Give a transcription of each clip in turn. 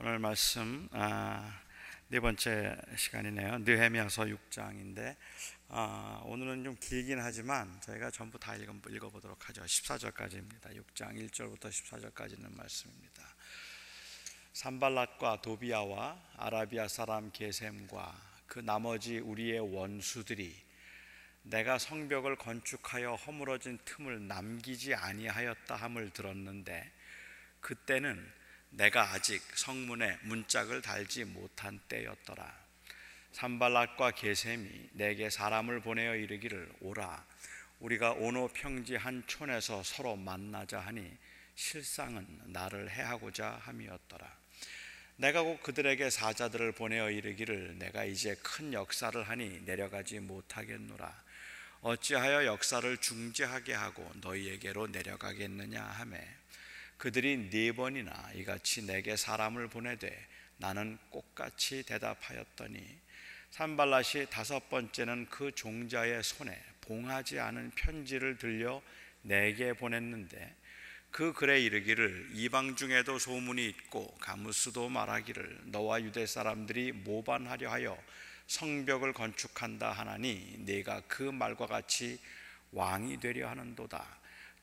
오늘 말씀 아, 네 번째 시간이네요. 느헤미야서 6장인데 아, 오늘은 좀 길긴 하지만 저희가 전부 다 읽어, 읽어보도록 하죠. 14절까지입니다. 6장 1절부터 14절까지 있는 말씀입니다. 산발랏과 도비아와 아라비아 사람 게셈과 그 나머지 우리의 원수들이 내가 성벽을 건축하여 허물어진 틈을 남기지 아니하였다 함을 들었는데 그때는 내가 아직 성문에 문짝을 달지 못한 때였더라. 산발락과 게셈이 내게 사람을 보내어 이르기를 오라. 우리가 오노 평지 한 촌에서 서로 만나자 하니 실상은 나를 해하고자 함이었더라. 내가 곧 그들에게 사자들을 보내어 이르기를 내가 이제 큰 역사를 하니 내려가지 못하겠노라. 어찌하여 역사를 중지하게 하고 너희에게로 내려가겠느냐 하매 그들이 네 번이나 이같이 내게 사람을 보내되 나는 꽃같이 대답하였더니 산발랏이 다섯 번째는 그 종자의 손에 봉하지 않은 편지를 들려 내게 보냈는데 그 글에 이르기를 이방 중에도 소문이 있고 가무스도 말하기를 너와 유대 사람들이 모반하려 하여 성벽을 건축한다 하나니 네가 그 말과 같이 왕이 되려 하는도다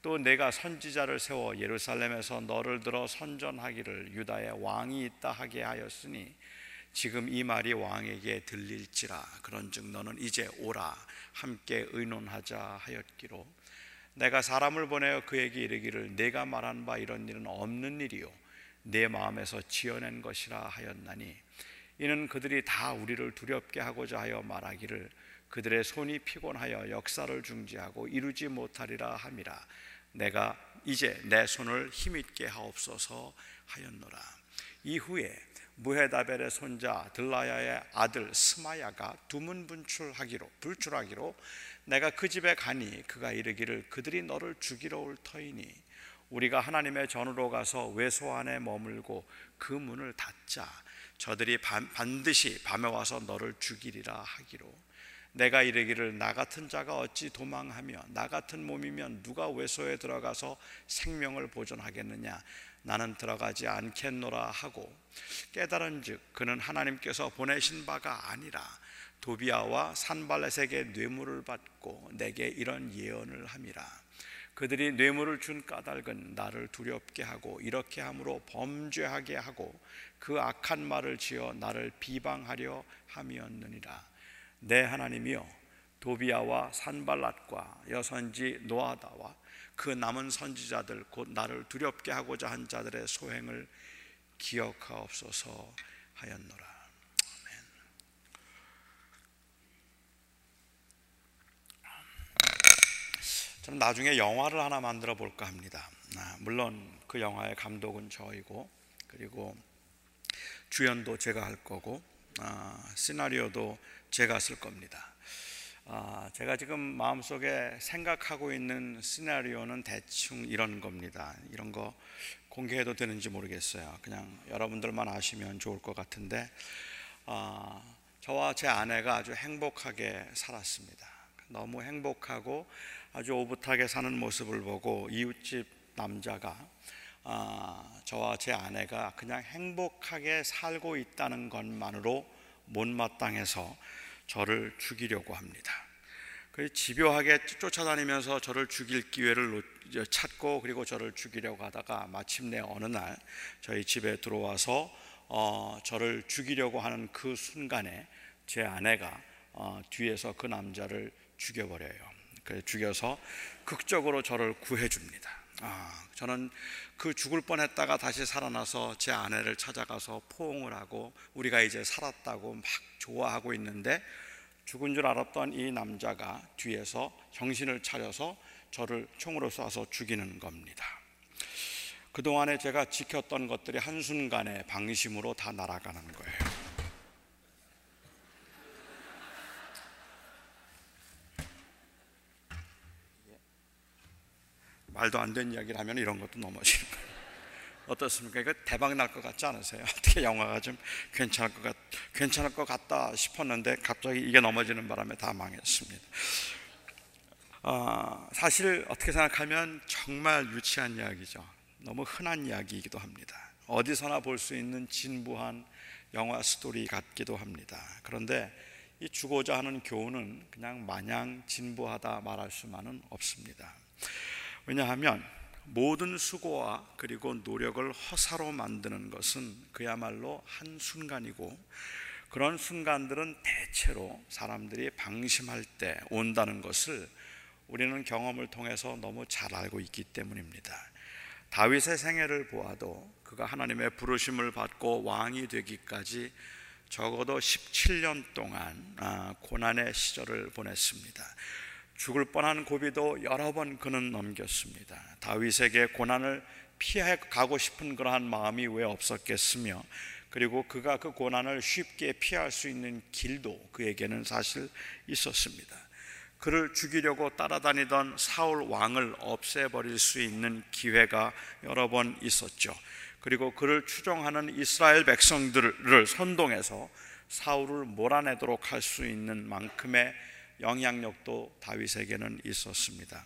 또 내가 선지자를 세워 예루살렘에서 너를 들어 선전하기를 유다의 왕이 있다 하게 하였으니 지금 이 말이 왕에게 들릴지라. 그런즉 너는 이제 오라. 함께 의논하자 하였기로. 내가 사람을 보내어 그에게 이르기를 내가 말한 바 이런 일은 없는 일이요. 내 마음에서 지어낸 것이라 하였나니. 이는 그들이 다 우리를 두렵게 하고자 하여 말하기를 그들의 손이 피곤하여 역사를 중지하고 이루지 못하리라 함이라 내가 이제 내 손을 힘있게 하옵소서 하였노라. 이후에 무헤다벨의 손자 들라야의 아들 스마야가 두문 분출하기로 불출하기로 내가 그 집에 가니 그가 이르기를 그들이 너를 죽이러 올 터이니 우리가 하나님의 전으로 가서 외소 안에 머물고 그 문을 닫자 저들이 반드시 밤에 와서 너를 죽이리라 하기로 내가 이르기를 나 같은 자가 어찌 도망하며 나 같은 몸이면 누가 외소에 들어가서 생명을 보존하겠느냐? 나는 들어가지 않겠노라 하고 깨달은즉 그는 하나님께서 보내신 바가 아니라 도비아와 산발렛에게 뇌물을 받고 내게 이런 예언을 함이라. 그들이 뇌물을 준 까닭은 나를 두렵게 하고 이렇게 함으로 범죄하게 하고 그 악한 말을 지어 나를 비방하려 함이었느니라 내 하나님이여 도비아와 산발랏과 여선지 노아다와 그 남은 선지자들 곧 나를 두렵게 하고자 한 자들의 소행을 기억하옵소서 하였노라. 아멘. 저는 나중에 영화를 하나 만들어 볼까 합니다. 아, 물론 그 영화의 감독은 저이고 그리고 주연도 제가 할 거고 아, 시나리오도 제가 쓸 겁니다. 아, 제가 지금 마음속에 생각하고 있는 시나리오는 대충 이런 겁니다. 이런 거 공개해도 되는지 모르겠어요. 그냥 여러분들만 아시면 좋을 것 같은데 아, 저와 제 아내가 아주 행복하게 살았습니다. 너무 행복하고 아주 오붓하게 사는 모습을 보고 이웃집 남자가 아, 저와 제 아내가 그냥 행복하게 살고 있다는 것만으로 못마땅해서 저를 죽이려고 합니다. 그 집요하게 쫓아다니면서 저를 죽일 기회를 찾고 그리고 저를 죽이려고 하다가 마침내 어느 날 저희 집에 들어와서 어, 저를 죽이려고 하는 그 순간에 제 아내가 어, 뒤에서 그 남자를 죽여버려요. 그 죽여서 극적으로 저를 구해줍니다. 아, 저는 그 죽을 뻔했다가 다시 살아나서 제 아내를 찾아가서 포옹을 하고 우리가 이제 살았다고 막 좋아하고 있는데 죽은 줄 알았던 이 남자가 뒤에서 정신을 차려서 저를 총으로 쏴서 죽이는 겁니다. 그동안에 제가 지켰던 것들이 한순간에 방심으로 다 날아가는 거예요. 말도 안 되는 이야기를 하면 이런 것도 넘어지는 거예요. 어떻습니까? 이거 대박 날 것 같지 않으세요? 어떻게 영화가 좀 괜찮을 것 같, 괜찮을 것 같다 싶었는데 갑자기 이게 넘어지는 바람에 다 망했습니다. 어, 사실 어떻게 생각하면 정말 유치한 이야기죠. 너무 흔한 이야기이기도 합니다. 어디서나 볼 수 있는 진부한 영화 스토리 같기도 합니다. 그런데 이 주고자 하는 교훈은 그냥 마냥 진부하다 말할 수만은 없습니다. 왜냐하면 모든 수고와 그리고 노력을 허사로 만드는 것은 그야말로 한 순간이고 그런 순간들은 대체로 사람들이 방심할 때 온다는 것을 우리는 경험을 통해서 너무 잘 알고 있기 때문입니다. 다윗의 생애를 보아도 그가 하나님의 부르심을 받고 왕이 되기까지 적어도 17년 동안 아, 고난의 시절을 보냈습니다. 죽을 뻔한 고비도 여러 번 그는 넘겼습니다. 다윗에게 고난을 피해 가고 싶은 그러한 마음이 왜 없었겠으며 그리고 그가 그 고난을 쉽게 피할 수 있는 길도 그에게는 사실 있었습니다. 그를 죽이려고 따라다니던 사울 왕을 없애버릴 수 있는 기회가 여러 번 있었죠. 그리고 그를 추종하는 이스라엘 백성들을 선동해서 사울을 몰아내도록 할 수 있는 만큼의 영향력도 다윗에게는 있었습니다.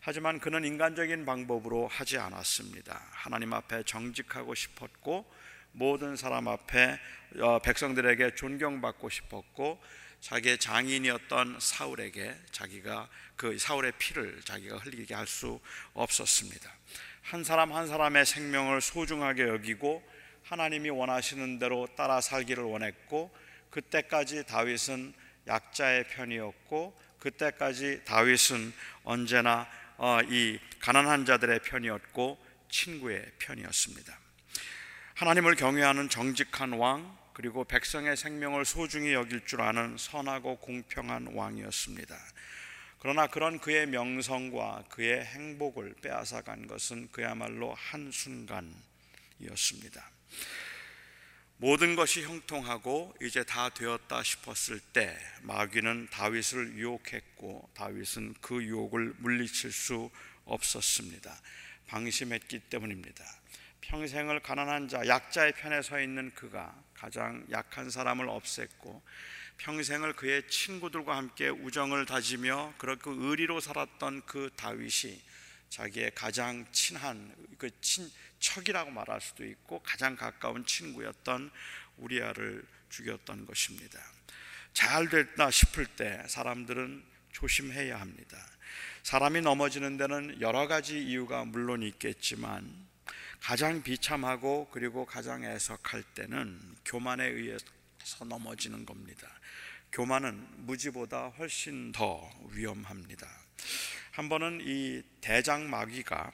하지만 그는 인간적인 방법으로 하지 않았습니다. 하나님 앞에 정직하고 싶었고 모든 사람 앞에 어, 백성들에게 존경받고 싶었고 자기의 장인이었던 사울에게 자기가 그 사울의 피를 자기가 흘리게 할 수 없었습니다. 한 사람 한 사람의 생명을 소중하게 여기고 하나님이 원하시는 대로 따라 살기를 원했고 그때까지 다윗은 약자의 편이었고 그때까지 다윗은 언제나 어, 이 가난한 자들의 편이었고 친구의 편이었습니다. 하나님을 경외하는 정직한 왕 그리고 백성의 생명을 소중히 여길 줄 아는 선하고 공평한 왕이었습니다. 그러나 그런 그의 명성과 그의 행복을 빼앗아간 것은 그야말로 한순간이었습니다. 모든 것이 형통하고 이제 다 되었다 싶었을 때 마귀는 다윗을 유혹했고 다윗은 그 유혹을 물리칠 수 없었습니다. 방심했기 때문입니다. 평생을 가난한 자, 약자의 편에 서 있는 그가 가장 약한 사람을 없앴고 평생을 그의 친구들과 함께 우정을 다지며 그렇게 의리로 살았던 그 다윗이 자기의 가장 친한 그 친, 척이라고 말할 수도 있고 가장 가까운 친구였던 우리아를 죽였던 것입니다. 잘 됐다 싶을 때 사람들은 조심해야 합니다. 사람이 넘어지는 데는 여러 가지 이유가 물론 있겠지만 가장 비참하고 그리고 가장 애석할 때는 교만에 의해서 넘어지는 겁니다. 교만은 무지보다 훨씬 더 위험합니다. 한 번은 이 대장 마귀가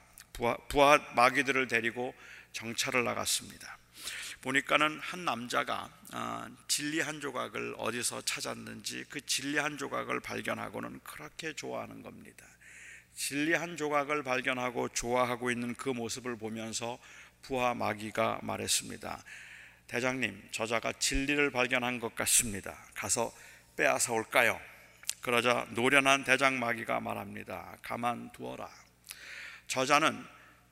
부하, 마귀들을 데리고 정찰을 나갔습니다. 보니까는 한 남자가 아, 진리 한 조각을 어디서 찾았는지 그 진리 한 조각을 발견하고는 그렇게 좋아하는 겁니다. 진리 한 조각을 발견하고 좋아하고 있는 그 모습을 보면서 부하 마귀가 말했습니다. 대장님, 저자가 진리를 발견한 것 같습니다. 가서 빼앗아 올까요? 그러자 노련한 대장 마귀가 말합니다. 가만 두어라. 저자는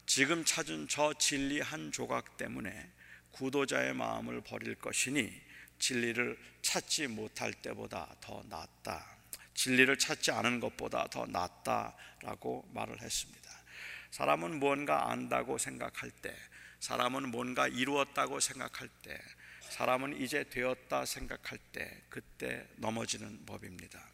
지금 찾은 저 진리 한 조각 때문에 구도자의 마음을 버릴 것이니 진리를 찾지 못할 때보다 더 낫다. 진리를 찾지 않은 것보다 더 낫다라고 말을 했습니다. 사람은 무언가 안다고 생각할 때, 사람은 뭔가 이루었다고 생각할 때, 사람은 이제 되었다 생각할 때, 그때 넘어지는 법입니다.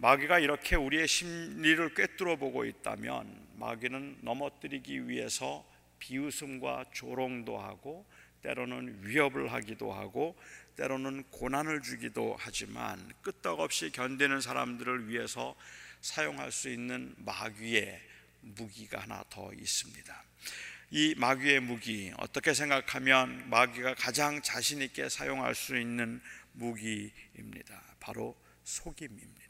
마귀가 이렇게 우리의 심리를 꿰뚫어 보고 있다면 마귀는 넘어뜨리기 위해서 비웃음과 조롱도 하고 때로는 위협을 하기도 하고 때로는 고난을 주기도 하지만 끄떡없이 견디는 사람들을 위해서 사용할 수 있는 마귀의 무기가 하나 더 있습니다. 이 마귀의 무기 어떻게 생각하면 마귀가 가장 자신 있게 사용할 수 있는 무기입니다. 바로 속임입니다.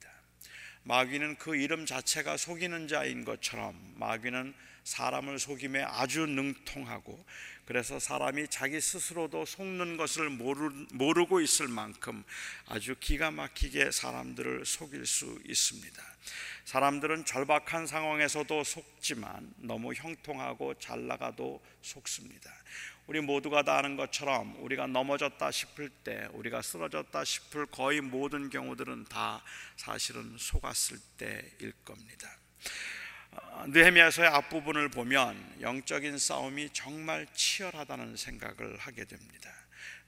마귀는 그 이름 자체가 속이는 자인 것처럼 마귀는 사람을 속임에 아주 능통하고 그래서 사람이 자기 스스로도 속는 것을 모르, 모르 고 있을 만큼 아주 기가 막히게 사람들을 속일 수 있습니다. 사람들은 절박한 상황에서도 속지만 너무 형통하고 잘 나가도 속습니다. 우리 모두가 다 아는 것처럼 우리가 넘어졌다 싶을 때, 우리가 쓰러졌다 싶을 거의 모든 경우들은 다 사실은 속았을 때일 겁니다. 느헤미야서의 앞부분을 보면 영적인 싸움이 정말 치열하다는 생각을 하게 됩니다.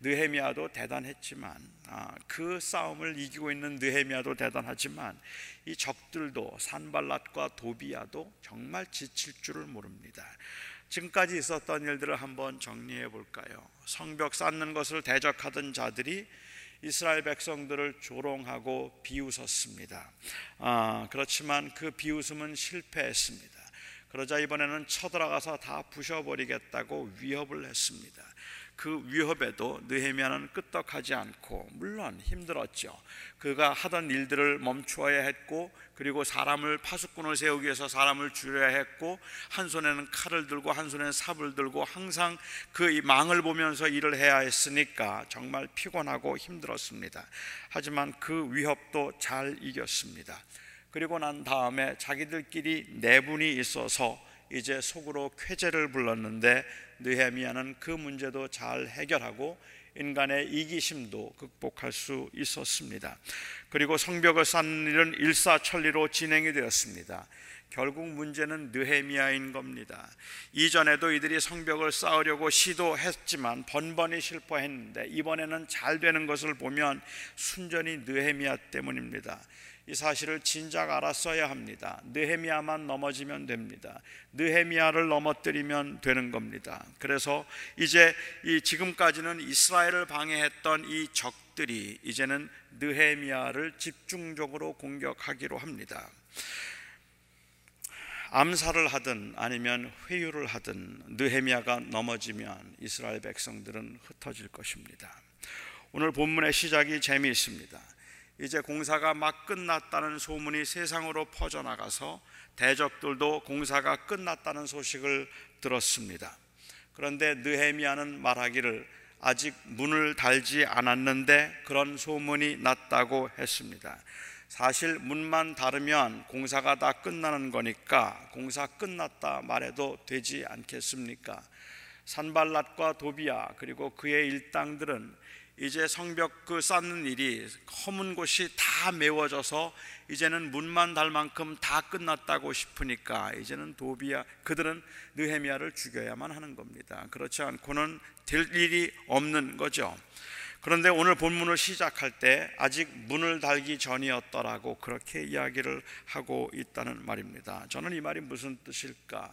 느헤미야도 대단했지만 아, 그 싸움을 이기고 있는 느헤미야도 대단하지만 이 적들도 산발랏과 도비야도 정말 지칠 줄을 모릅니다. 지금까지 있었던 일들을 한번 정리해 볼까요? 성벽 쌓는 것을 대적하던 자들이 이스라엘 백성들을 조롱하고 비웃었습니다. 아, 그렇지만 그 비웃음은 실패했습니다. 그러자 이번에는 쳐들어가서 다 부셔버리겠다고 위협을 했습니다. 그 위협에도 느헤미야는 끄떡하지 않고 물론 힘들었죠. 그가 하던 일들을 멈추어야 했고 그리고 사람을 파수꾼을 세우기 위해서 사람을 줄여야 했고 한 손에는 칼을 들고 한 손에는 삽을 들고 항상 그 망을 보면서 일을 해야 했으니까 정말 피곤하고 힘들었습니다. 하지만 그 위협도 잘 이겼습니다. 그리고 난 다음에 자기들끼리 내분이 있어서 이제 속으로 쾌재를 불렀는데 느헤미야는 그 문제도 잘 해결하고 인간의 이기심도 극복할 수 있었습니다. 그리고 성벽을 쌓는 일은 일사천리로 진행이 되었습니다. 결국 문제는 느헤미야인 겁니다. 이전에도 이들이 성벽을 쌓으려고 시도했지만 번번이 실패했는데 이번에는 잘 되는 것을 보면 순전히 느헤미야 때문입니다. 이 사실을 진작 알았어야 합니다. 느헤미야만 넘어지면 됩니다. 느헤미야를 넘어뜨리면 되는 겁니다. 그래서 이제 이 지금까지는 이스라엘을 방해했던 이 적들이 이제는 느헤미야를 집중적으로 공격하기로 합니다. 암살을 하든 아니면 회유를 하든 느헤미야가 넘어지면 이스라엘 백성들은 흩어질 것입니다. 오늘 본문의 시작이 재미있습니다. 이제 공사가 막 끝났다는 소문이 세상으로 퍼져나가서 대적들도 공사가 끝났다는 소식을 들었습니다. 그런데 느헤미야는 말하기를 아직 문을 달지 않았는데 그런 소문이 났다고 했습니다. 사실 문만 닫으면 공사가 다 끝나는 거니까 공사 끝났다 말해도 되지 않겠습니까? 산발랏과 도비야 그리고 그의 일당들은 이제 성벽 그 쌓는 일이 허문 곳이 다 메워져서 이제는 문만 달 만큼 다 끝났다고 싶으니까 이제는 도비야 그들은 느헤미야를 죽여야만 하는 겁니다. 그렇지 않고는 될 일이 없는 거죠. 그런데 오늘 본문을 시작할 때 아직 문을 달기 전이었더라고 그렇게 이야기를 하고 있다는 말입니다. 저는 이 말이 무슨 뜻일까?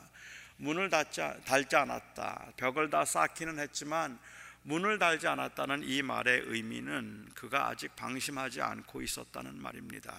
문을 닫지, 달지 않았다. 벽을 다 쌓기는 했지만 문을 달지 않았다는 이 말의 의미는 그가 아직 방심하지 않고 있었다는 말입니다.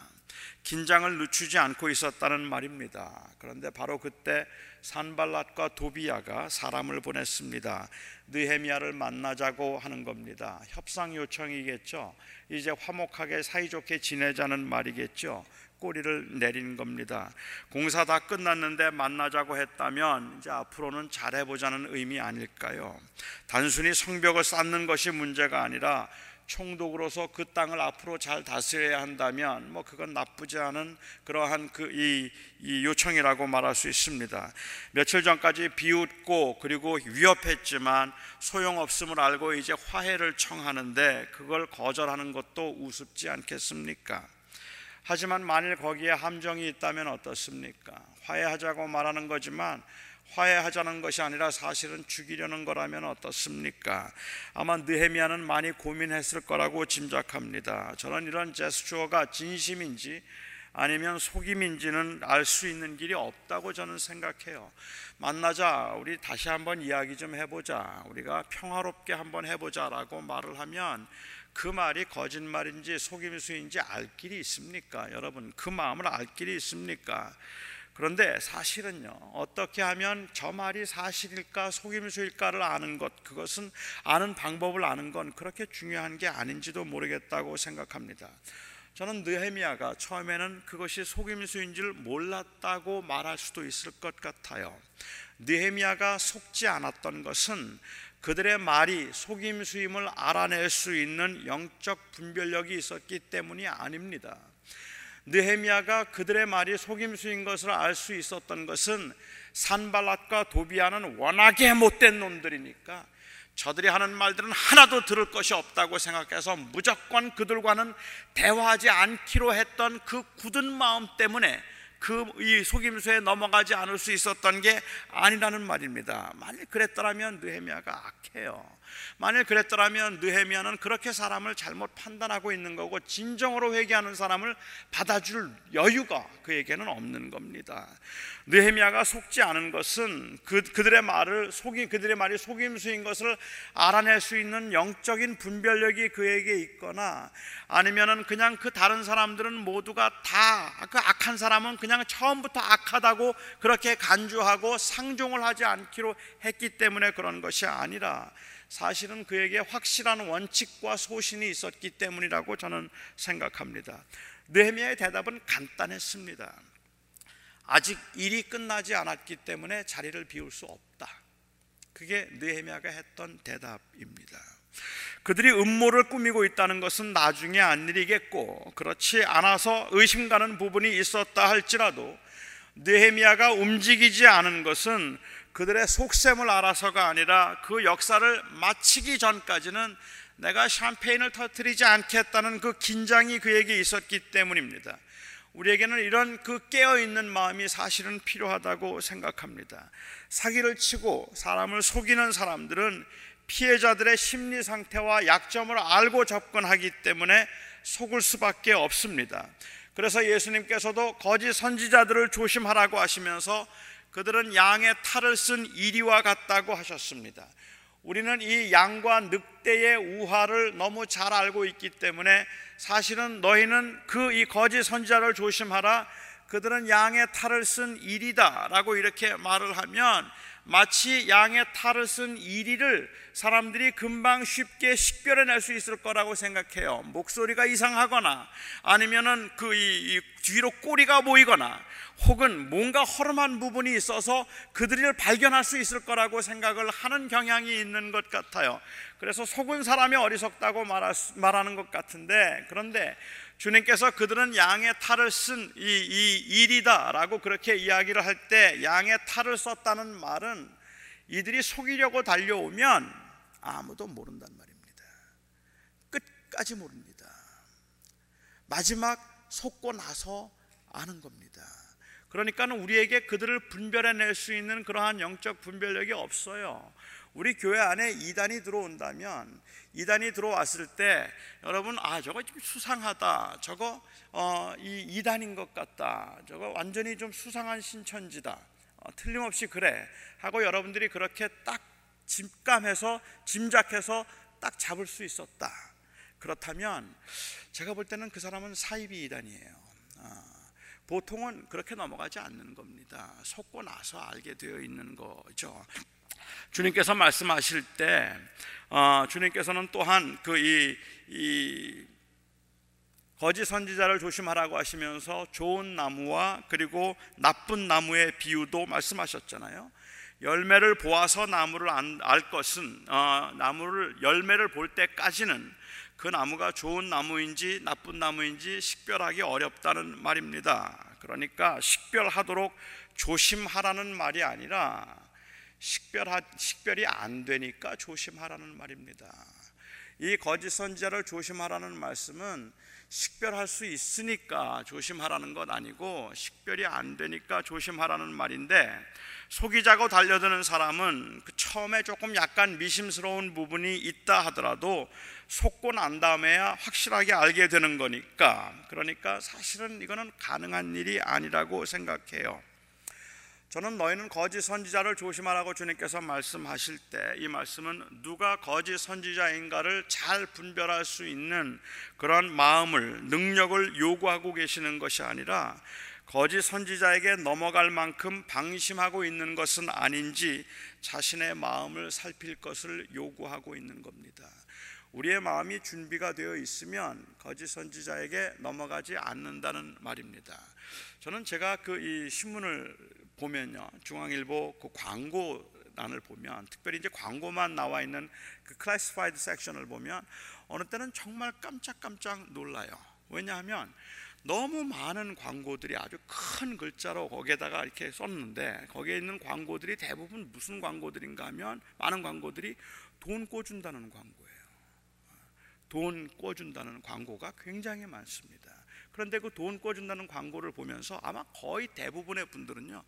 긴장을 늦추지 않고 있었다는 말입니다. 그런데 바로 그때 산발랏과 도비야가 사람을 보냈습니다. 느헤미야를 만나자고 하는 겁니다. 협상 요청이겠죠. 이제 화목하게 사이좋게 지내자는 말이겠죠. 꼬리를 내린 겁니다. 공사 다 끝났는데 만나자고 했다면 이제 앞으로는 잘해보자는 의미 아닐까요? 단순히 성벽을 쌓는 것이 문제가 아니라 총독으로서 그 땅을 앞으로 잘 다스려야 한다면 뭐 그건 나쁘지 않은 그러한 그이 이 요청이라고 말할 수 있습니다. 며칠 전까지 비웃고 그리고 위협했지만 소용없음을 알고 이제 화해를 청하는데 그걸 거절하는 것도 우습지 않겠습니까? 하지만 만일 거기에 함정이 있다면 어떻습니까? 화해하자고 말하는 거지만 화해하자는 것이 아니라 사실은 죽이려는 거라면 어떻습니까? 아마 느헤미야는 많이 고민했을 거라고 짐작합니다. 저는 이런 제스처가 진심인지 아니면 속임인지는 알 수 있는 길이 없다고 저는 생각해요. 만나자, 우리 다시 한번 이야기 좀 해보자, 우리가 평화롭게 한번 해보자라고 말을 하면 그 말이 거짓말인지 속임수인지 알 길이 있습니까? 여러분, 그 마음을 알 길이 있습니까? 그런데 사실은요, 어떻게 하면 저 말이 사실일까, 속임수일까를 아는 것, 그것은 아는 방법을 아는 건 그렇게 중요한 게 아닌지도 모르겠다고 생각합니다. 저는 느헤미야가 처음에는 그것이 속임수인지를 몰랐다고 말할 수도 있을 것 같아요. 느헤미야가 속지 않았던 것은 그들의 말이 속임수임을 알아낼 수 있는 영적 분별력이 있었기 때문이 아닙니다. 느헤미야가 그들의 말이 속임수인 것을 알 수 있었던 것은 산발랏과 도비아는 워낙에 못된 놈들이니까 저들이 하는 말들은 하나도 들을 것이 없다고 생각해서 무조건 그들과는 대화하지 않기로 했던 그 굳은 마음 때문에 그 이 속임수에 넘어가지 않을 수 있었던 게 아니라는 말입니다. 만일 그랬더라면 느헤미야가 악해요. 만일 그랬더라면 느헤미야는 그렇게 사람을 잘못 판단하고 있는 거고 진정으로 회개하는 사람을 받아줄 여유가 그에게는 없는 겁니다. 느헤미야가 속지 않은 것은 그 그들의 말을 속이 그들의 말이 속임수인 것을 알아낼 수 있는 영적인 분별력이 그에게 있거나 아니면은 그냥 그 다른 사람들은 모두가 다 그 악한 사람은 그냥 처음부터 악하다고 그렇게 간주하고 상종을 하지 않기로 했기 때문에 그런 것이 아니라 사실은 그에게 확실한 원칙과 소신이 있었기 때문이라고 저는 생각합니다. 느헤미야의 대답은 간단했습니다. 아직 일이 끝나지 않았기 때문에 자리를 비울 수 없다. 그게 느헤미야가 했던 대답입니다. 그들이 음모를 꾸미고 있다는 것은 나중에 안 일이겠고 그렇지 않아서 의심 가는 부분이 있었다 할지라도 느헤미야가 움직이지 않은 것은 그들의 속셈을 알아서가 아니라 그 역사를 마치기 전까지는 내가 샴페인을 터뜨리지 않겠다는 그 긴장이 그에게 있었기 때문입니다. 우리에게는 이런 그 깨어 있는 마음이 사실은 필요하다고 생각합니다. 사기를 치고 사람을 속이는 사람들은 피해자들의 심리 상태와 약점을 알고 접근하기 때문에 속을 수밖에 없습니다. 그래서 예수님께서도 거짓 선지자들을 조심하라고 하시면서 그들은 양의 탈을 쓴 이리와 같다고 하셨습니다. 우리는 이 양과 늑대의 우화를 너무 잘 알고 있기 때문에 사실은 너희는 그 이 거짓 선지자를 조심하라. 그들은 양의 탈을 쓴 일이다라고 이렇게 말을 하면 마치 양의 탈을 쓴 이리를 사람들이 금방 쉽게 식별해낼 수 있을 거라고 생각해요. 목소리가 이상하거나 아니면은 그 이, 뒤로 꼬리가 보이거나 혹은 뭔가 허름한 부분이 있어서 그들을 발견할 수 있을 거라고 생각을 하는 경향이 있는 것 같아요. 그래서 속은 사람이 어리석다고 말하는 것 같은데 그런데 주님께서 그들은 양의 탈을 쓴 이 이 일이다라고 그렇게 이야기를 할 때 양의 탈을 썼다는 말은 이들이 속이려고 달려오면 아무도 모른단 말입니다. 끝까지 모릅니다. 마지막 속고 나서 아는 겁니다. 그러니까는 우리에게 그들을 분별해낼 수 있는 그러한 영적 분별력이 없어요. 우리 교회 안에 이단이 들어온다면 이단이 들어왔을 때 여러분 아 저거 좀 수상하다. 저거 어, 이 이단인 것 같다. 저거 완전히 좀 수상한 신천지다. 어, 틀림없이 그래. 하고 여러분들이 그렇게 딱 짐감해서 짐작해서 딱 잡을 수 있었다. 그렇다면 제가 볼 때는 그 사람은 사이비 이단이에요. 어, 보통은 그렇게 넘어가지 않는 겁니다 속고 나서 알게 되어 있는 거죠 주님께서 말씀하실 때 어, 주님께서는 또한 그이 이 거짓 선지자를 조심하라고 하시면서 좋은 나무와 그리고 나쁜 나무의 비유도 말씀하셨잖아요. 열매를 보아서 나무를 알 것은 어, 나무를 열매를 볼 때까지는 그 나무가 좋은 나무인지 나쁜 나무인지 식별하기 어렵다는 말입니다. 그러니까 식별하도록 조심하라는 말이 아니라 식별하, 식별이 안 되니까 조심하라는 말입니다. 이 거짓 선지자를 조심하라는 말씀은 식별할 수 있으니까 조심하라는 것 아니고 식별이 안 되니까 조심하라는 말인데 속이자고 달려드는 사람은 그 처음에 조금 약간 미심스러운 부분이 있다 하더라도 속고 난 다음에야 확실하게 알게 되는 거니까 그러니까 사실은 이거는 가능한 일이 아니라고 생각해요. 저는 너희는 거짓 선지자를 조심하라고 주님께서 말씀하실 때 이 말씀은 누가 거짓 선지자인가를 잘 분별할 수 있는 그런 마음을 능력을 요구하고 계시는 것이 아니라 거짓 선지자에게 넘어갈 만큼 방심하고 있는 것은 아닌지 자신의 마음을 살필 것을 요구하고 있는 겁니다. 우리의 마음이 준비가 되어 있으면 거짓 선지자에게 넘어가지 않는다는 말입니다. 저는 제가 그 이 신문을 보면요 중앙일보 그 광고란을 보면 특별히 이제 광고만 나와 있는 그 classified 섹션을 보면 어느 때는 정말 깜짝깜짝 놀라요. 왜냐하면 너무 많은 광고들이 아주 큰 글자로 거기에다가 이렇게 썼는데 거기에 있는 광고들이 대부분 무슨 광고들인가 하면 많은 광고들이 돈 꿔준다는 광고예요. 돈 꿔준다는 광고가 굉장히 많습니다. 그런데 그 돈 꿔준다는 광고를 보면서 아마 거의 대부분의 분들은요,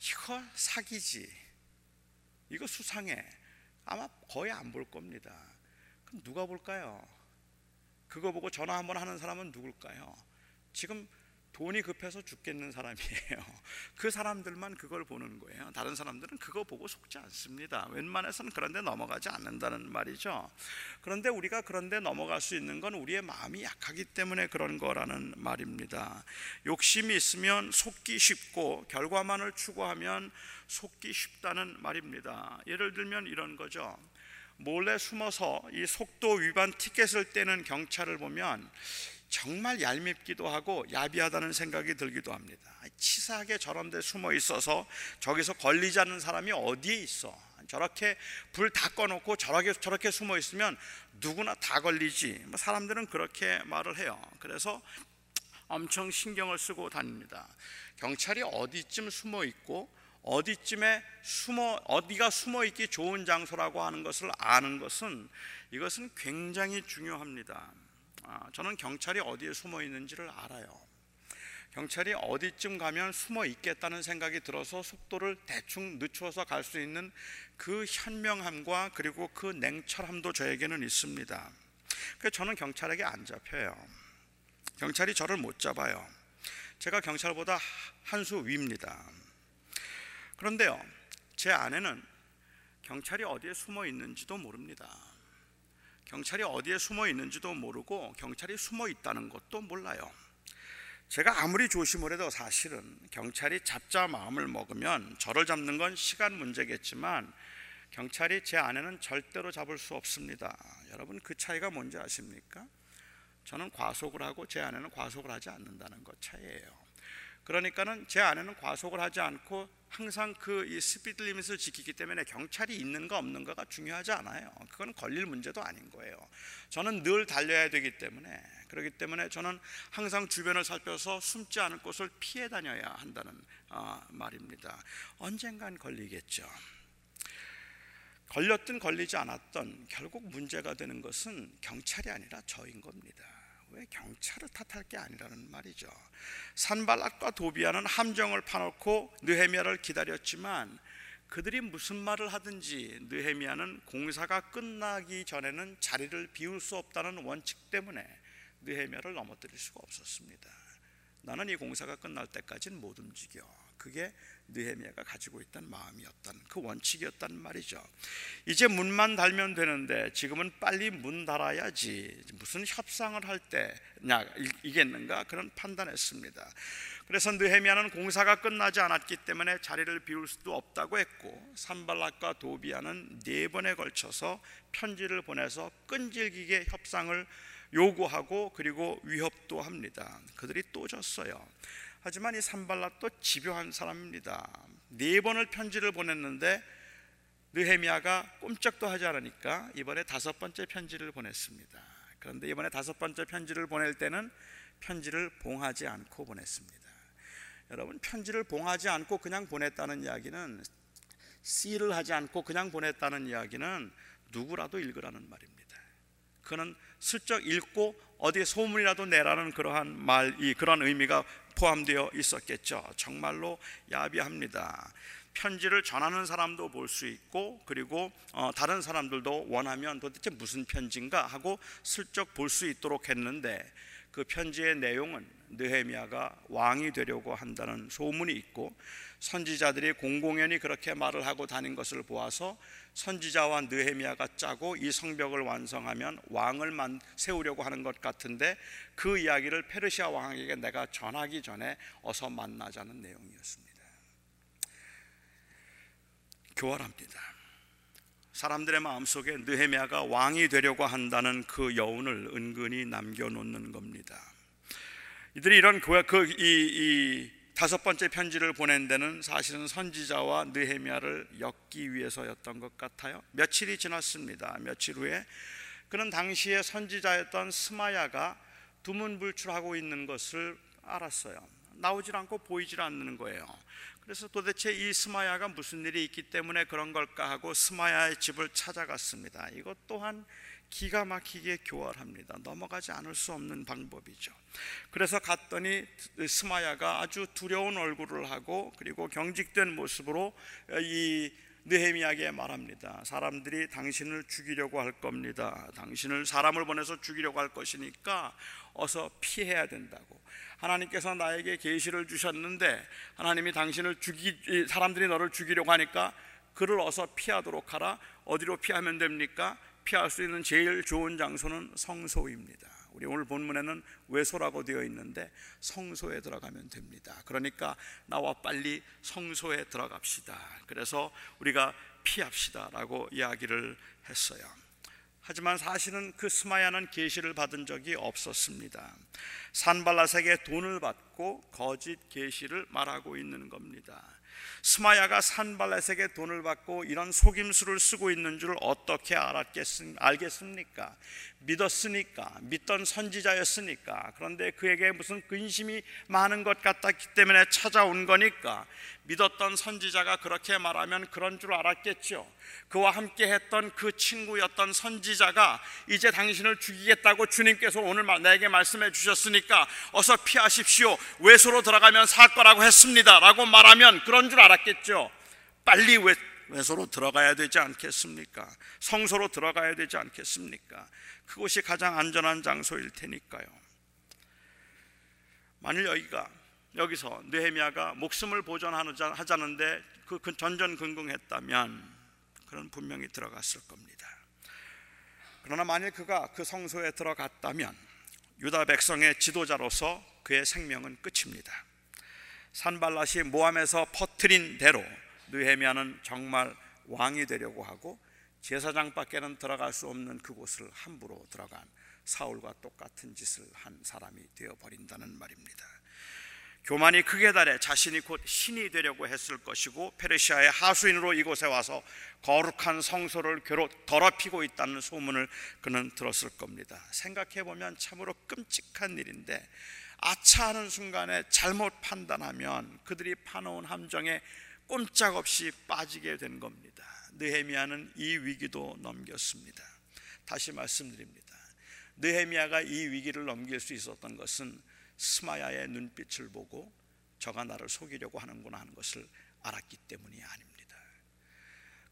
이거 사기지, 이거 수상해, 아마 거의 안 볼 겁니다. 그럼 누가 볼까요? 그거 보고 전화 한번 하는 사람은 누굴까요? 지금 돈이 급해서 죽겠는 사람이에요. 그 사람들만 그걸 보는 거예요. 다른 사람들은 그거 보고 속지 않습니다. 웬만해서는 그런데 넘어가지 않는다는 말이죠. 그런데 우리가 그런데 넘어갈 수 있는 건 우리의 마음이 약하기 때문에 그런 거라는 말입니다. 욕심이 있으면 속기 쉽고 결과만을 추구하면 속기 쉽다는 말입니다. 예를 들면 이런 거죠. 몰래 숨어서 이 속도 위반 티켓을 떼는 경찰을 보면 정말 얄밉기도 하고 야비하다는 생각이 들기도 합니다. 치사하게 저런 데 숨어 있어서 저기서 걸리지 않는 사람이 어디에 있어? 저렇게 불 다 꺼놓고 저렇게 저렇게 숨어 있으면 누구나 다 걸리지. 뭐 사람들은 그렇게 말을 해요. 그래서 엄청 신경을 쓰고 다닙니다. 경찰이 어디쯤 숨어 있고 어디쯤에 숨어 어디가 숨어 있기 좋은 장소라고 하는 것을 아는 것은 이것은 굉장히 중요합니다. 아, 저는 경찰이 어디에 숨어 있는지를 알아요. 경찰이 어디쯤 가면 숨어 있겠다는 생각이 들어서 속도를 대충 늦추어서 갈 수 있는 그 현명함과 그리고 그 냉철함도 저에게는 있습니다. 그래서 저는 경찰에게 안 잡혀요. 경찰이 저를 못 잡아요. 제가 경찰보다 한 수 위입니다. 그런데요, 제 아내는 경찰이 어디에 숨어 있는지도 모릅니다. 경찰이 어디에 숨어 있는지도 모르고 경찰이 숨어 있다는 것도 몰라요. 제가 아무리 조심을 해도 사실은 경찰이 잡자 마음을 먹으면 저를 잡는 건 시간 문제겠지만 경찰이 제 아내는 절대로 잡을 수 없습니다. 여러분 그 차이가 뭔지 아십니까? 저는 과속을 하고 제 아내는 과속을 하지 않는다는 것 차이예요. 그러니까는 제 아내는 과속을 하지 않고 항상 그이 스피드 리밋을 지키기 때문에 경찰이 있는가 없는가가 중요하지 않아요. 그건 걸릴 문제도 아닌 거예요. 저는 늘 달려야 되기 때문에 그렇기 때문에 저는 항상 주변을 살펴서 숨지 않을 곳을 피해 다녀야 한다는 어, 말입니다. 언젠간 걸리겠죠. 걸렸든 걸리지 않았던 결국 문제가 되는 것은 경찰이 아니라 저인 겁니다. 왜 경찰을 탓할 게 아니라는 말이죠. 산발락과 도비아는 함정을 파놓고 느헤미야를 기다렸지만 그들이 무슨 말을 하든지 느헤미야는 공사가 끝나기 전에는 자리를 비울 수 없다는 원칙 때문에 느헤미야를 넘어뜨릴 수가 없었습니다. 나는 이 공사가 끝날 때까지는 못 움직여. 그게 느헤미야가 가지고 있던 마음이었던 그 원칙이었단 말이죠. 이제 문만 달면 되는데 지금은 빨리 문 달아야지 무슨 협상을 할 때냐 이겠는가 그런 판단했습니다. 그래서 느헤미야는 공사가 끝나지 않았기 때문에 자리를 비울 수도 없다고 했고 산발락과 도비아는 네 번에 걸쳐서 편지를 보내서 끈질기게 협상을 요구하고 그리고 위협도 합니다. 그들이 또 졌어요. 하지만 이 산발락도 집요한 사람입니다. 네 번을 편지를 보냈는데 느헤미야가 꼼짝도 하지 않으니까 이번에 다섯 번째 편지를 보냈습니다. 그런데 이번에 다섯 번째 편지를 보낼 때는 편지를 봉하지 않고 보냈습니다. 여러분 편지를 봉하지 않고 그냥 보냈다는 이야기는 씨를 하지 않고 그냥 보냈다는 이야기는 누구라도 읽으라는 말입니다. 그는 슬쩍 읽고 어디에 소문이라도 내라는 그러한 말이 그런 의미가 포함되어 있었겠죠. 정말로 야비합니다. 편지를 전하는 사람도 볼 수 있고 그리고 어, 다른 사람들도 원하면 도대체 무슨 편지인가 하고 슬쩍 볼 수 있도록 했는데 그 편지의 내용은 느헤미야가 왕이 되려고 한다는 소문이 있고 선지자들이 공공연히 그렇게 말을 하고 다닌 것을 보아서 선지자와 느헤미야가 짜고 이 성벽을 완성하면 왕을 세우려고 하는 것 같은데 그 이야기를 페르시아 왕에게 내가 전하기 전에 어서 만나자는 내용이었습니다. 교활합니다. 사람들의 마음속에 느헤미야가 왕이 되려고 한다는 그 여운을 은근히 남겨놓는 겁니다. 이들이 이런 그이 이 다섯 번째 편지를 보낸 데는 사실은 선지자와 느헤미야를 엮기 위해서였던 것 같아요. 며칠이 지났습니다. 며칠 후에 그는 당시에 선지자였던 스마야가 두문불출하고 있는 것을 알았어요. 나오질 않고 보이질 않는 거예요. 그래서 도대체 이 스마야가 무슨 일이 있기 때문에 그런 걸까 하고 스마야의 집을 찾아갔습니다. 이것 또한 기가 막히게 교활합니다. 넘어가지 않을 수 없는 방법이죠. 그래서 갔더니 스마야가 아주 두려운 얼굴을 하고 그리고 경직된 모습으로 이 느헤미야에게 말합니다. 사람들이 당신을 죽이려고 할 겁니다. 당신을 사람을 보내서 죽이려고 할 것이니까 어서 피해야 된다고. 하나님께서 나에게 계시를 주셨는데 하나님이 당신을 죽이 사람들이 너를 죽이려고 하니까 그를 어서 피하도록 하라. 어디로 피하면 됩니까? 피할 수 있는 제일 좋은 장소는 성소입니다. 우리 오늘 본문에는 외소라고 되어 있는데 성소에 들어가면 됩니다. 그러니까 나와 빨리 성소에 들어갑시다. 그래서 우리가 피합시다라고 이야기를 했어요. 하지만 사실은 그 스마야는 계시를 받은 적이 없었습니다. 산발라색에 돈을 받고 거짓 계시를 말하고 있는 겁니다. 스마야가 산발렛에게 돈을 받고 이런 속임수를 쓰고 있는 줄 어떻게 알겠습니까? 믿었으니까, 믿던 선지자였으니까. 그런데 그에게 무슨 근심이 많은 것 같았기 때문에 찾아온 거니까 믿었던 선지자가 그렇게 말하면 그런 줄 알았겠죠. 그와 함께 했던 그 친구였던 선지자가 이제 당신을 죽이겠다고 주님께서 오늘 나에게 말씀해 주셨으니까 어서 피하십시오. 외소로 들어가면 살 거라고 했습니다. 라고 말하면 그런 줄 알았겠죠. 빨리 외, 외소로 들어가야 되지 않겠습니까? 성소로 들어가야 되지 않겠습니까? 그곳이 가장 안전한 장소일 테니까요. 만일 여기가 여기서 느헤미야가 목숨을 보존하자는데 그 전전긍긍했다면 그는 분명히 들어갔을 겁니다. 그러나 만일 그가 그 성소에 들어갔다면 유다 백성의 지도자로서 그의 생명은 끝입니다. 산발랏이 모함에서 퍼트린 대로 느헤미야는 정말 왕이 되려고 하고 제사장 밖에는 들어갈 수 없는 그곳을 함부로 들어간 사울과 똑같은 짓을 한 사람이 되어 버린다는 말입니다. 교만이 극에 달해 자신이 곧 신이 되려고 했을 것이고 페르시아의 하수인으로 이곳에 와서 거룩한 성소를 괴로 더럽히고 있다는 소문을 그는 들었을 겁니다. 생각해 보면 참으로 끔찍한 일인데 아차하는 순간에 잘못 판단하면 그들이 파놓은 함정에 꼼짝없이 빠지게 된 겁니다. 느헤미야는 이 위기도 넘겼습니다. 다시 말씀드립니다. 느헤미야가 이 위기를 넘길 수 있었던 것은 스마야의 눈빛을 보고 저가 나를 속이려고 하는구나 하는 것을 알았기 때문이 아닙니다.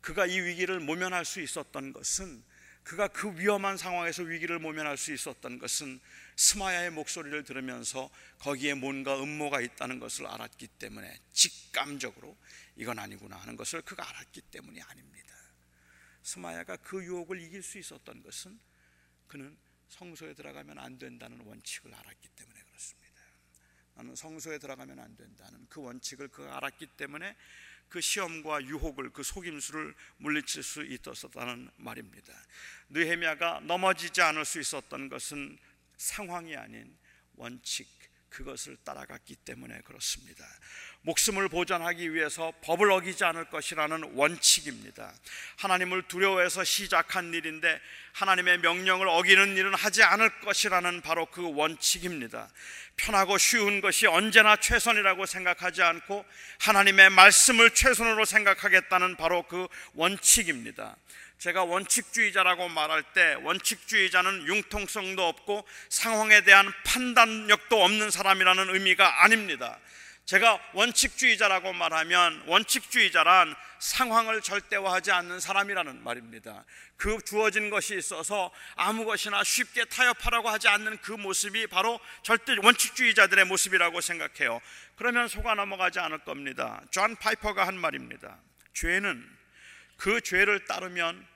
그가 이 위기를 모면할 수 있었던 것은 그가 그 위험한 상황에서 위기를 모면할 수 있었던 것은 스마야의 목소리를 들으면서 거기에 뭔가 음모가 있다는 것을 알았기 때문에 직감적으로 이건 아니구나 하는 것을 그가 알았기 때문이 아닙니다. 스마야가 그 유혹을 이길 수 있었던 것은 그는 성소에 들어가면 안 된다는 원칙을 알았기 때문에. 나는 성소에 들어가면 안 된다는 그 원칙을 그가 알았기 때문에 그 시험과 유혹을 그 속임수를 물리칠 수 있었다는 말입니다. 느헤미야가 넘어지지 않을 수 있었던 것은 상황이 아닌 원칙 그것을 따라갔기 때문에 그렇습니다. 목숨을 보존하기 위해서 법을 어기지 않을 것이라는 원칙입니다. 하나님을 두려워해서 시작한 일인데 하나님의 명령을 어기는 일은 하지 않을 것이라는 바로 그 원칙입니다. 편하고 쉬운 것이 언제나 최선이라고 생각하지 않고 하나님의 말씀을 최선으로 생각하겠다는 바로 그 원칙입니다. 제가 원칙주의자라고 말할 때 원칙주의자는 융통성도 없고 상황에 대한 판단력도 없는 사람이라는 의미가 아닙니다. 제가 원칙주의자라고 말하면 원칙주의자란 상황을 절대화하지 않는 사람이라는 말입니다. 그 주어진 것이 있어서 아무 것이나 쉽게 타협하라고 하지 않는 그 모습이 바로 절대 원칙주의자들의 모습이라고 생각해요. 그러면 속아 넘어가지 않을 겁니다. 존 파이퍼가 한 말입니다. 죄는 그 죄를 따르면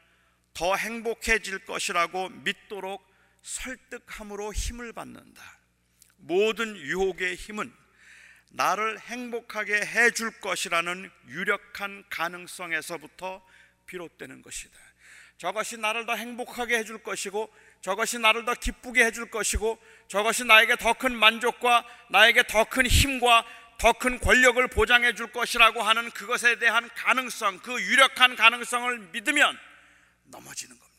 더 행복해질 것이라고 믿도록 설득함으로 힘을 받는다. 모든 유혹의 힘은 나를 행복하게 해줄 것이라는 유력한 가능성에서부터 비롯되는 것이다. 저것이 나를 더 행복하게 해줄 것이고 저것이 나를 더 기쁘게 해줄 것이고 저것이 나에게 더 큰 만족과 나에게 더 큰 힘과 더 큰 권력을 보장해 줄 것이라고 하는 그것에 대한 가능성, 그 유력한 가능성을 믿으면 넘어지는 겁니다.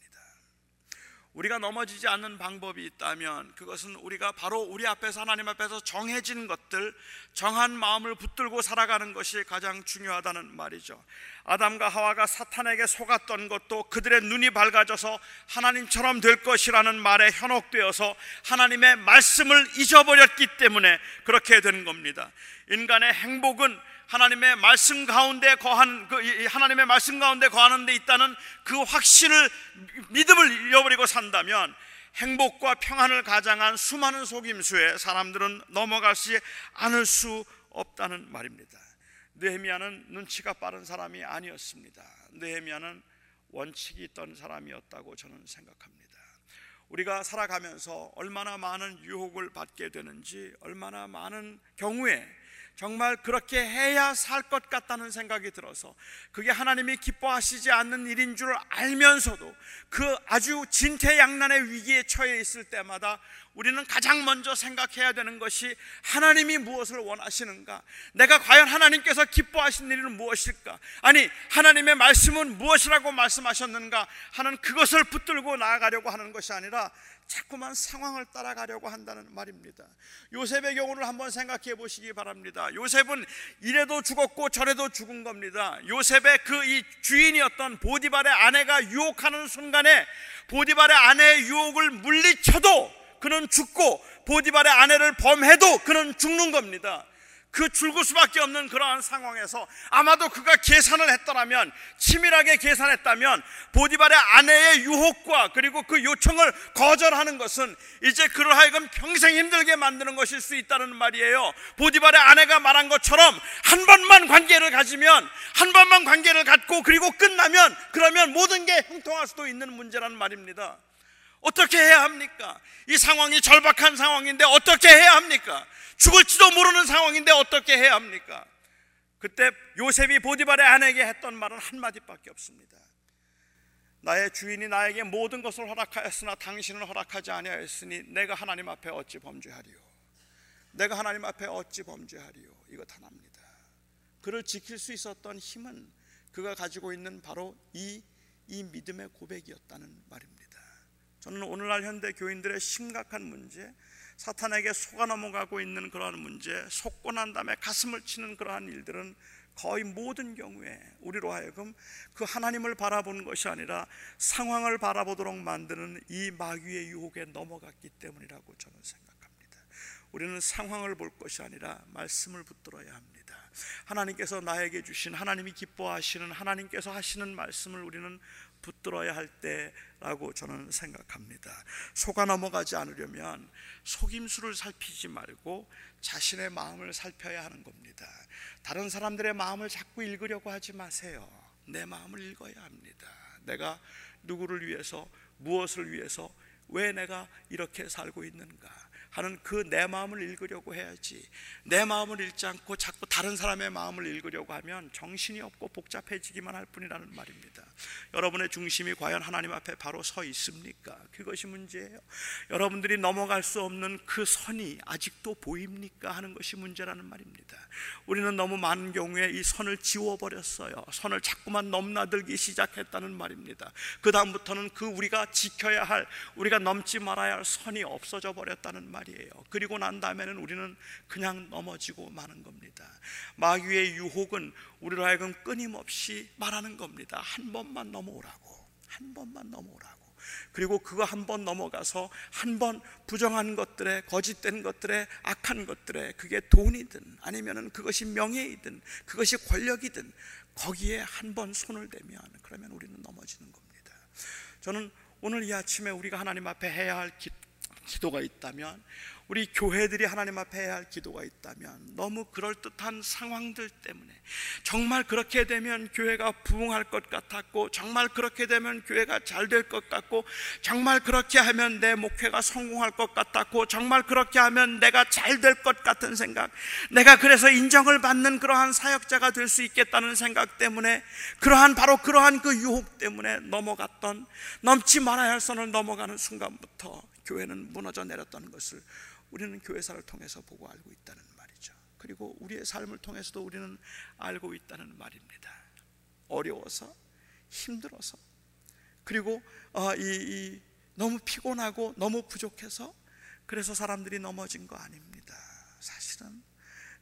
우리가 넘어지지 않는 방법이 있다면 그것은 우리가 바로 우리 앞에서 하나님 앞에서 정해진 것들, 정한 마음을 붙들고 살아가는 것이 가장 중요하다는 말이죠. 아담과 하와가 사탄에게 속았던 것도 그들의 눈이 밝아져서 하나님처럼 될 것이라는 말에 현혹되어서 하나님의 말씀을 잊어버렸기 때문에 그렇게 된 겁니다. 인간의 행복은 하나님의 말씀 가운데 거한 그 하나님의 말씀 가운데 거하는 데 있다는 그 확신을 믿음을 잃어버리고 산다면 행복과 평안을 가장한 수많은 속임수에 사람들은 넘어가지 않을 수 없다는 말입니다. 느헤미야는 눈치가 빠른 사람이 아니었습니다. 느헤미야는 원칙이 있던 사람이었다고 저는 생각합니다. 우리가 살아가면서 얼마나 많은 유혹을 받게 되는지 얼마나 많은 경우에 정말 그렇게 해야 살 것 같다는 생각이 들어서 그게 하나님이 기뻐하시지 않는 일인 줄 알면서도 그 아주 진퇴양난의 위기에 처해 있을 때마다 우리는 가장 먼저 생각해야 되는 것이 하나님이 무엇을 원하시는가? 내가 과연 하나님께서 기뻐하시는 일은 무엇일까? 아니, 하나님의 말씀은 무엇이라고 말씀하셨는가? 하는 그것을 붙들고 나아가려고 하는 것이 아니라 자꾸만 상황을 따라가려고 한다는 말입니다. 요셉의 경우를 한번 생각해 보시기 바랍니다. 요셉은 이래도 죽었고 저래도 죽은 겁니다. 요셉의 그 이 주인이었던 보디발의 아내가 유혹하는 순간에 보디발의 아내의 유혹을 물리쳐도 그는 죽고 보디발의 아내를 범해도 그는 죽는 겁니다. 그 죽을 수밖에 없는 그러한 상황에서 아마도 그가 계산을 했더라면 치밀하게 계산했다면 보디발의 아내의 유혹과 그리고 그 요청을 거절하는 것은 이제 그를 하여금 평생 힘들게 만드는 것일 수 있다는 말이에요. 보디발의 아내가 말한 것처럼 한 번만 관계를 가지면 한 번만 관계를 갖고 그리고 끝나면 그러면 모든 게 형통할 수도 있는 문제라는 말입니다. 어떻게 해야 합니까? 이 상황이 절박한 상황인데 어떻게 해야 합니까? 죽을지도 모르는 상황인데 어떻게 해야 합니까? 그때 요셉이 보디발의 아내에게 했던 말은 한마디밖에 없습니다. 나의 주인이 나에게 모든 것을 허락하였으나 당신은 허락하지 아니하였으니 내가 하나님 앞에 어찌 범죄하리요? 내가 하나님 앞에 어찌 범죄하리요? 이것 하나입니다. 그를 지킬 수 있었던 힘은 그가 가지고 있는 바로 이, 이 믿음의 고백이었다는 말입니다. 저는 오늘날 현대 교인들의 심각한 문제, 사탄에게 속아 넘어가고 있는 그러한 문제, 속고 난 다음에 가슴을 치는 그러한 일들은 거의 모든 경우에 우리로 하여금 그 하나님을 바라보는 것이 아니라 상황을 바라보도록 만드는 이 마귀의 유혹에 넘어갔기 때문이라고 저는 생각합니다. 우리는 상황을 볼 것이 아니라 말씀을 붙들어야 합니다. 하나님께서 나에게 주신 하나님이 기뻐하시는 하나님께서 하시는 말씀을 우리는 붙들어야 할 때라고 저는 생각합니다. 속아 넘어가지 않으려면 속임수를 살피지 말고 자신의 마음을 살펴야 하는 겁니다. 다른 사람들의 마음을 자꾸 읽으려고 하지 마세요. 내 마음을 읽어야 합니다. 내가 누구를 위해서 무엇을 위해서 왜 내가 이렇게 살고 있는가? 하는 그 내 마음을 읽으려고 해야지. 내 마음을 읽지 않고 자꾸 다른 사람의 마음을 읽으려고 하면 정신이 없고 복잡해지기만 할 뿐이라는 말입니다. 여러분의 중심이 과연 하나님 앞에 바로 서 있습니까? 그것이 문제예요. 여러분들이 넘어갈 수 없는 그 선이 아직도 보입니까? 하는 것이 문제라는 말입니다. 우리는 너무 많은 경우에 이 선을 지워버렸어요. 선을 자꾸만 넘나들기 시작했다는 말입니다. 그 다음부터는 그 우리가 지켜야 할, 우리가 넘지 말아야 할 선이 없어져 버렸다는 말 말이에요. 그리고 난 다음에는 우리는 그냥 넘어지고 마는 겁니다. 마귀의 유혹은 우리로 하여금 끊임없이 말하는 겁니다. 한 번만 넘어오라고. 한 번만 넘어오라고. 그리고 그거 한 번 넘어가서 한 번 부정한 것들에 거짓된 것들에 악한 것들에 그게 돈이든 아니면은 그것이 명예이든 그것이 권력이든 거기에 한 번 손을 대면 그러면 우리는 넘어지는 겁니다. 저는 오늘 이 아침에 우리가 하나님 앞에 해야 할 기, 기도가 있다면 우리 교회들이 하나님 앞에 해야 할 기도가 있다면 너무 그럴듯한 상황들 때문에 정말 그렇게 되면 교회가 부흥할 것 같았고 정말 그렇게 되면 교회가 잘 될 것 같고 정말 그렇게 하면 내 목회가 성공할 것 같았고 정말 그렇게 하면 내가 잘 될 것 같은 생각 내가 그래서 인정을 받는 그러한 사역자가 될 수 있겠다는 생각 때문에 그러한 바로 그러한 그 유혹 때문에 넘어갔던 넘지 말아야 할 선을 넘어가는 순간부터 교회는 무너져 내렸다는 것을 우리는 교회사를 통해서 보고 알고 있다는 말이죠. 그리고 우리의 삶을 통해서도 우리는 알고 있다는 말입니다. 어려워서 힘들어서 그리고 어, 이, 이 너무 피곤하고 너무 부족해서 그래서 사람들이 넘어진 거 아닙니다. 사실은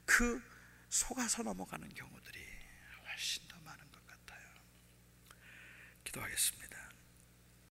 그 속아서 넘어가는 경우들이 훨씬 더 많은 것 같아요. 기도하겠습니다.